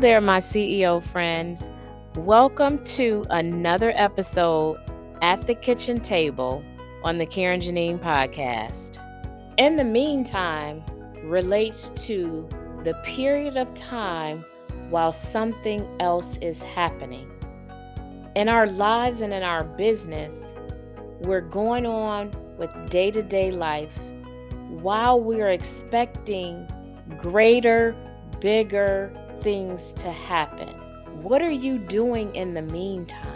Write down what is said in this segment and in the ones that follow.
there, my CEO friends. Welcome to another episode at the kitchen table on the Karyn Jeneen podcast. In the meantime, relates to the period of time while something else is happening. In our lives and in our business, we're going on with day to day life while we're expecting greater, bigger things to happen. What are you doing in the meantime?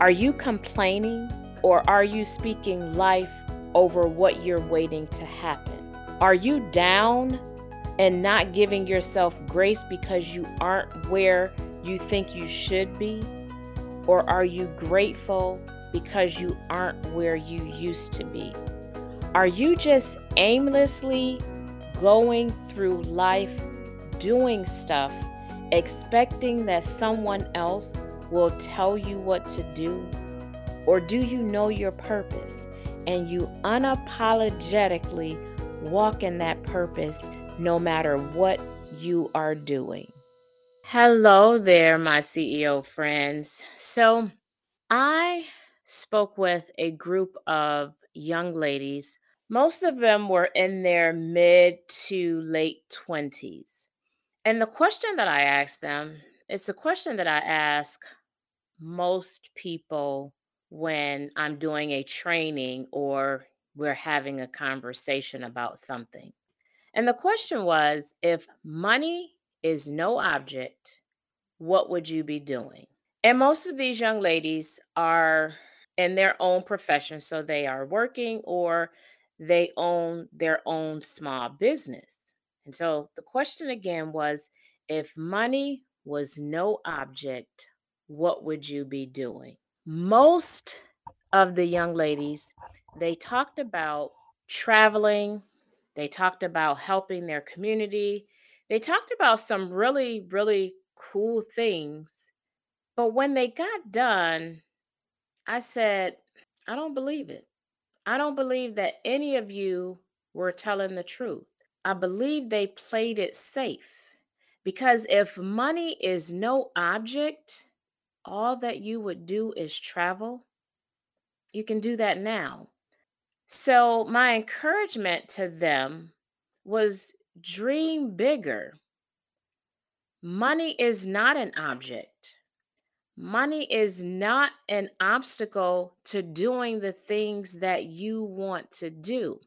Are you complaining or are you speaking life over what you're waiting to happen? Are you down and not giving yourself grace because you aren't where you think you should be? Or are you grateful because you aren't where you used to be? Are you just aimlessly going through life doing stuff, expecting that someone else will tell you what to do? Or do you know your purpose and you unapologetically walk in that purpose no matter what you are doing? Hello there, my CEO friends. So, I spoke with a group of young ladies. Most of them were in their mid to late 20s. And the question that I ask them is a question that I ask most people when I'm doing a training or we're having a conversation about something. And the question was if money is no object, what would you be doing? And most of these young ladies are in their own profession. So they are working or they own their own small business. And so the question again was if money was no object, what would you be doing? Most of the young ladies, they talked about traveling, they talked about helping their community, they talked about some really, really cool things. But when they got done, I said, I don't believe it. I don't believe that any of you were telling the truth. I believe they played it safe because if money is no object, all that you would do is travel. You can do that now. So, my encouragement to them was dream bigger. Money is not an object. Money is not an obstacle to doing the things that you want to do.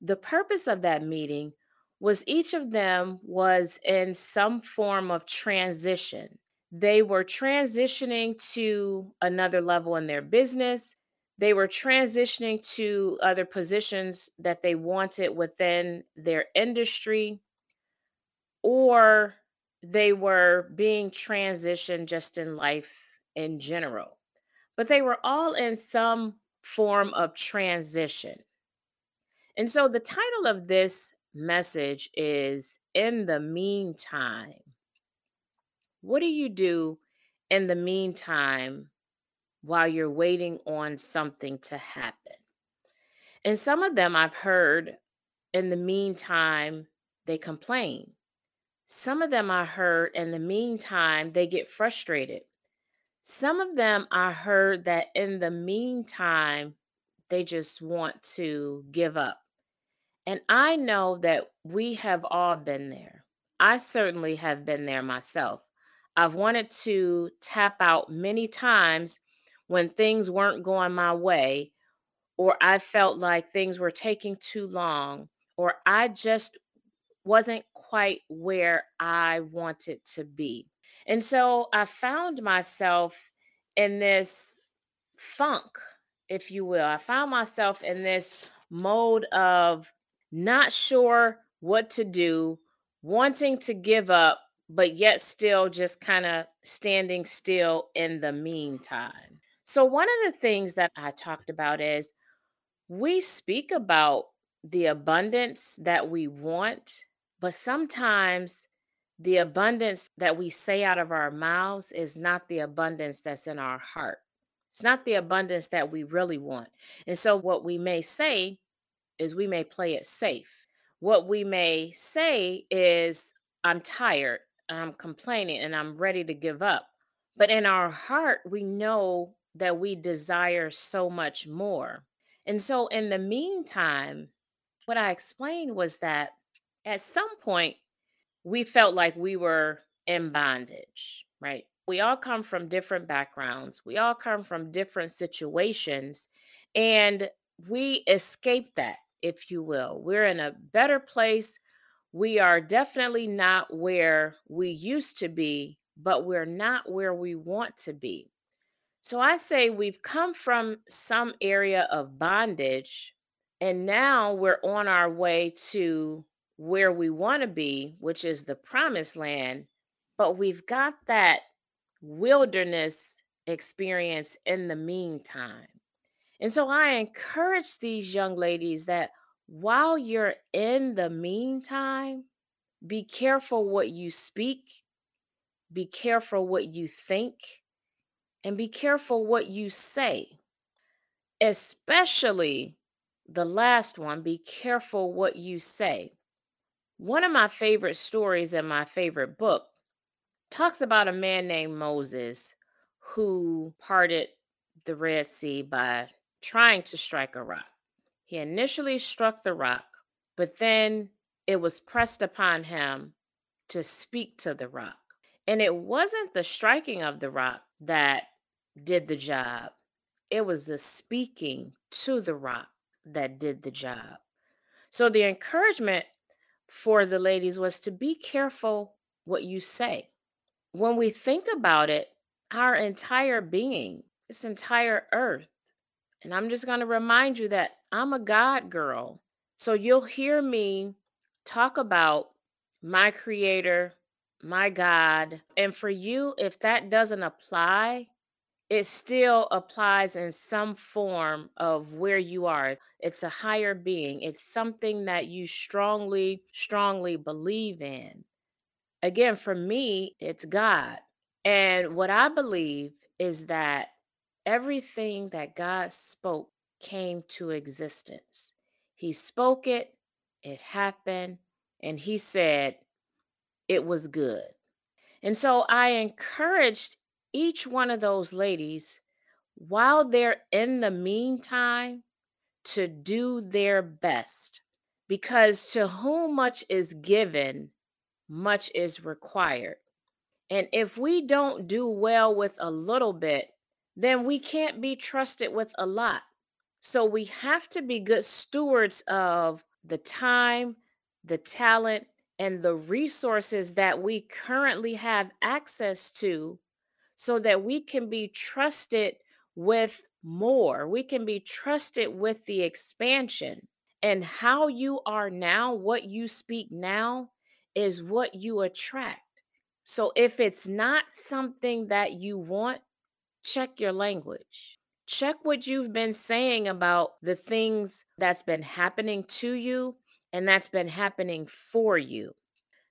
The purpose of that meeting was each of them was in some form of transition. They were transitioning to another level in their business. They were transitioning to other positions that they wanted within their industry, or they were being transitioned just in life in general. But they were all in some form of transition. And so the title of this message is In the Meantime. What do you do in the meantime while you're waiting on something to happen? And some of them I've heard in the meantime, they complain. Some of them I heard in the meantime, they get frustrated. Some of them I heard that in the meantime, they just want to give up. And I know that we have all been there. I certainly have been there myself. I've wanted to tap out many times when things weren't going my way, or I felt like things were taking too long, or I just wasn't quite where I wanted to be. And so I found myself in this funk, if you will. I found myself in this mode of not sure what to do, wanting to give up, but yet still just kind of standing still in the meantime. So, one of the things that I talked about is we speak about the abundance that we want, but sometimes the abundance that we say out of our mouths is not the abundance that's in our heart. It's not the abundance that we really want. And so, what we may say is we may play it safe. What we may say is, I'm tired. I'm complaining and I'm ready to give up. But in our heart, we know that we desire so much more. And so, in the meantime, what I explained was that at some point, we felt like we were in bondage, right? We all come from different backgrounds, we all come from different situations, and we escape that, if you will. We're in a better place. We are definitely not where we used to be, but we're not where we want to be. So I say we've come from some area of bondage, and now we're on our way to where we want to be, which is the promised land. But we've got that wilderness experience in the meantime. And so I encourage these young ladies that while you're in the meantime, be careful what you speak, be careful what you think, and be careful what you say. Especially the last one, be careful what you say. One of my favorite stories in my favorite book talks about a man named Moses who parted the Red Sea by trying to strike a rock. He initially struck the rock, but then it was pressed upon him to speak to the rock. And it wasn't the striking of the rock that did the job, it was the speaking to the rock that did the job. So the encouragement for the ladies was to be careful what you say. When we think about it, our entire being, this entire earth, and I'm just going to remind you that I'm a God girl. So you'll hear me talk about my creator, my God. And for you, if that doesn't apply, it still applies in some form of where you are. It's a higher being, it's something that you strongly, strongly believe in. Again, for me, it's God. And what I believe is that everything that God spoke came to existence. He spoke it, it happened, and He said it was good. And so I encouraged each one of those ladies while they're in the meantime to do their best because to whom much is given, much is required. And if we don't do well with a little bit, then we can't be trusted with a lot. So we have to be good stewards of the time, the talent, and the resources that we currently have access to so that we can be trusted with more. We can be trusted with the expansion. And how you are now, what you speak now, is what you attract. So if it's not something that you want, check your language. Check what you've been saying about the things that's been happening to you and that's been happening for you.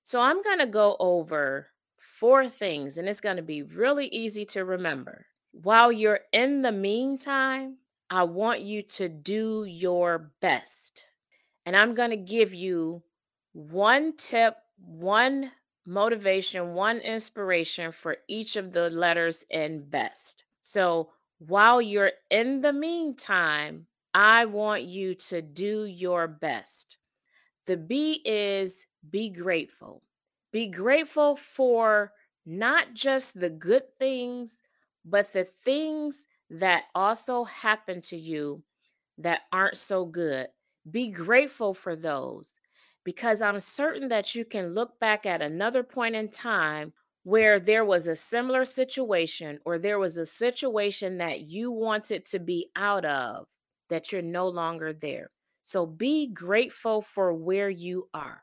So I'm going to go over four things, and it's going to be really easy to remember. While you're in the meantime, I want you to do your best. And I'm going to give you one tip, one motivation, one inspiration for each of the letters in best. So while you're in the meantime, I want you to do your best. The B is be grateful. Be grateful for not just the good things, but the things that also happen to you that aren't so good. Be grateful for those because I'm certain that you can look back at another point in time where there was a similar situation or there was a situation that you wanted to be out of that you're no longer there. So be grateful for where you are.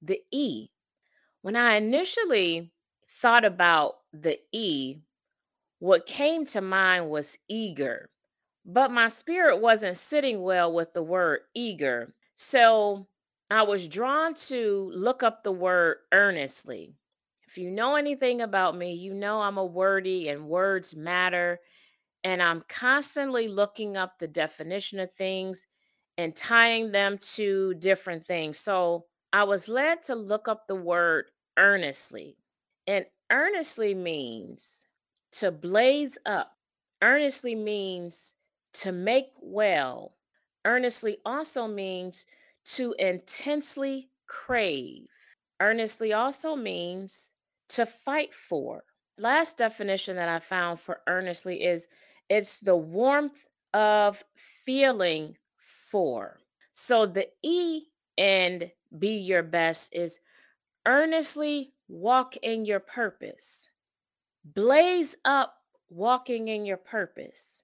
The E, when I initially thought about the E, what came to mind was eager, but my spirit wasn't sitting well with the word eager. So I was drawn to look up the word earnestly. If you know anything about me, you know I'm a wordy and words matter. And I'm constantly looking up the definition of things and tying them to different things. So I was led to look up the word earnestly. And earnestly means to blaze up. Earnestly means to make well. Earnestly also means to intensely crave. Earnestly also means to fight for. Last definition that I found for earnestly is it's the warmth of feeling for. So the E and be your best is earnestly walk in your purpose, blaze up walking in your purpose,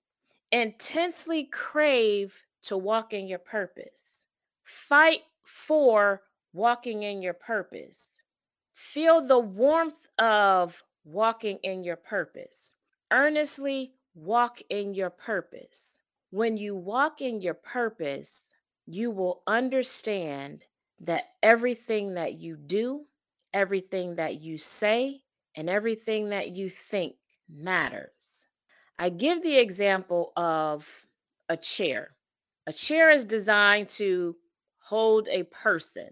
intensely crave to walk in your purpose, fight for walking in your purpose, feel the warmth of walking in your purpose, earnestly walk in your purpose. When you walk in your purpose, you will understand that everything that you do, everything that you say, and everything that you think matters. I give the example of a chair. A chair is designed to hold a person,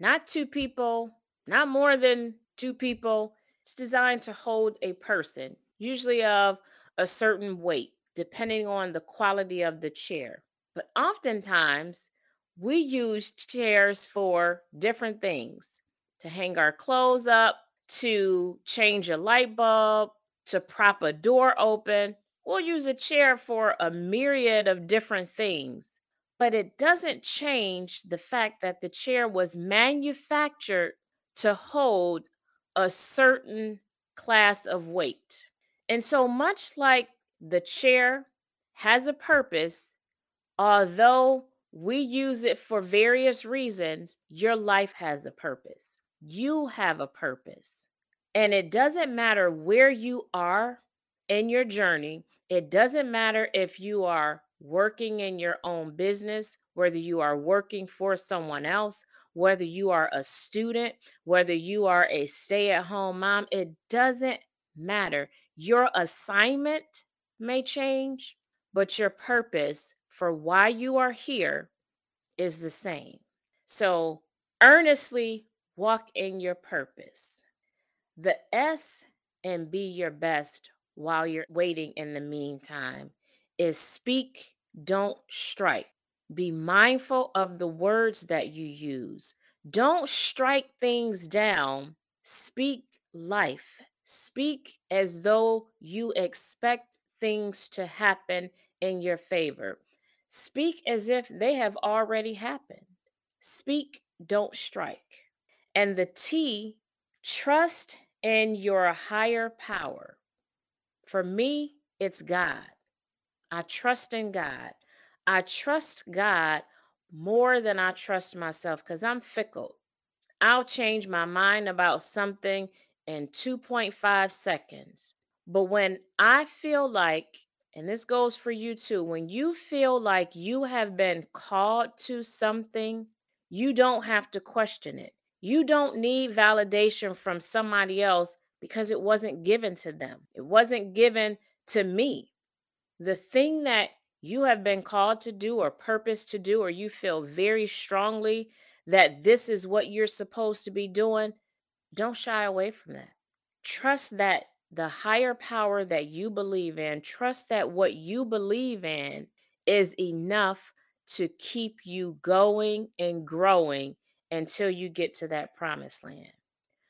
not two people, not more than two people. It's designed to hold a person, usually of a certain weight, depending on the quality of the chair. But oftentimes, we use chairs for different things to hang our clothes up, to change a light bulb, to prop a door open. We'll use a chair for a myriad of different things. But it doesn't change the fact that the chair was manufactured to hold a certain class of weight. And so, much like the chair has a purpose, although we use it for various reasons, your life has a purpose. You have a purpose. And it doesn't matter where you are in your journey, it doesn't matter if you are working in your own business, whether you are working for someone else, whether you are a student, whether you are a stay at home mom, it doesn't matter. Your assignment may change, but your purpose for why you are here is the same. So, earnestly walk in your purpose. The S and be your best while you're waiting in the meantime is speak, don't strike. Be mindful of the words that you use. Don't strike things down. Speak life. Speak as though you expect things to happen in your favor. Speak as if they have already happened. Speak, don't strike. And the T, trust in your higher power. For me, it's God. I trust in God. I trust God more than I trust myself because I'm fickle. I'll change my mind about something in 2.5 seconds. But when I feel like, and this goes for you too, when you feel like you have been called to something, you don't have to question it. You don't need validation from somebody else because it wasn't given to them. It wasn't given to me. The thing that you have been called to do or purpose to do, or you feel very strongly that this is what you're supposed to be doing, don't shy away from that. Trust that the higher power that you believe in, trust that what you believe in is enough to keep you going and growing until you get to that promised land.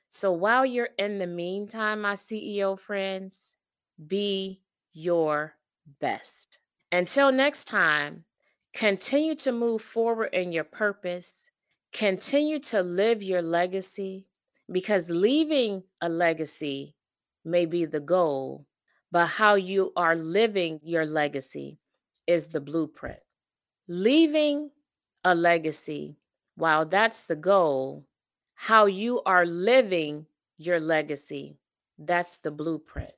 So while you're in the meantime, my CEO friends, be your best. Until next time, continue to move forward in your purpose, continue to live your legacy because leaving a legacy may be the goal, but how you are living your legacy is the blueprint. Leaving a legacy, while that's the goal, how you are living your legacy, that's the blueprint.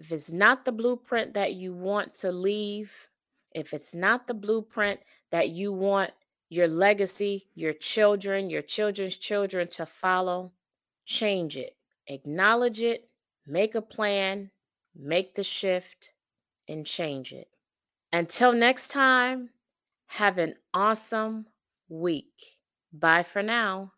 If it's not the blueprint that you want to leave, if it's not the blueprint that you want your legacy, your children, your children's children to follow, change it. Acknowledge it, make a plan, make the shift, and change it. Until next time, have an awesome week. Bye for now.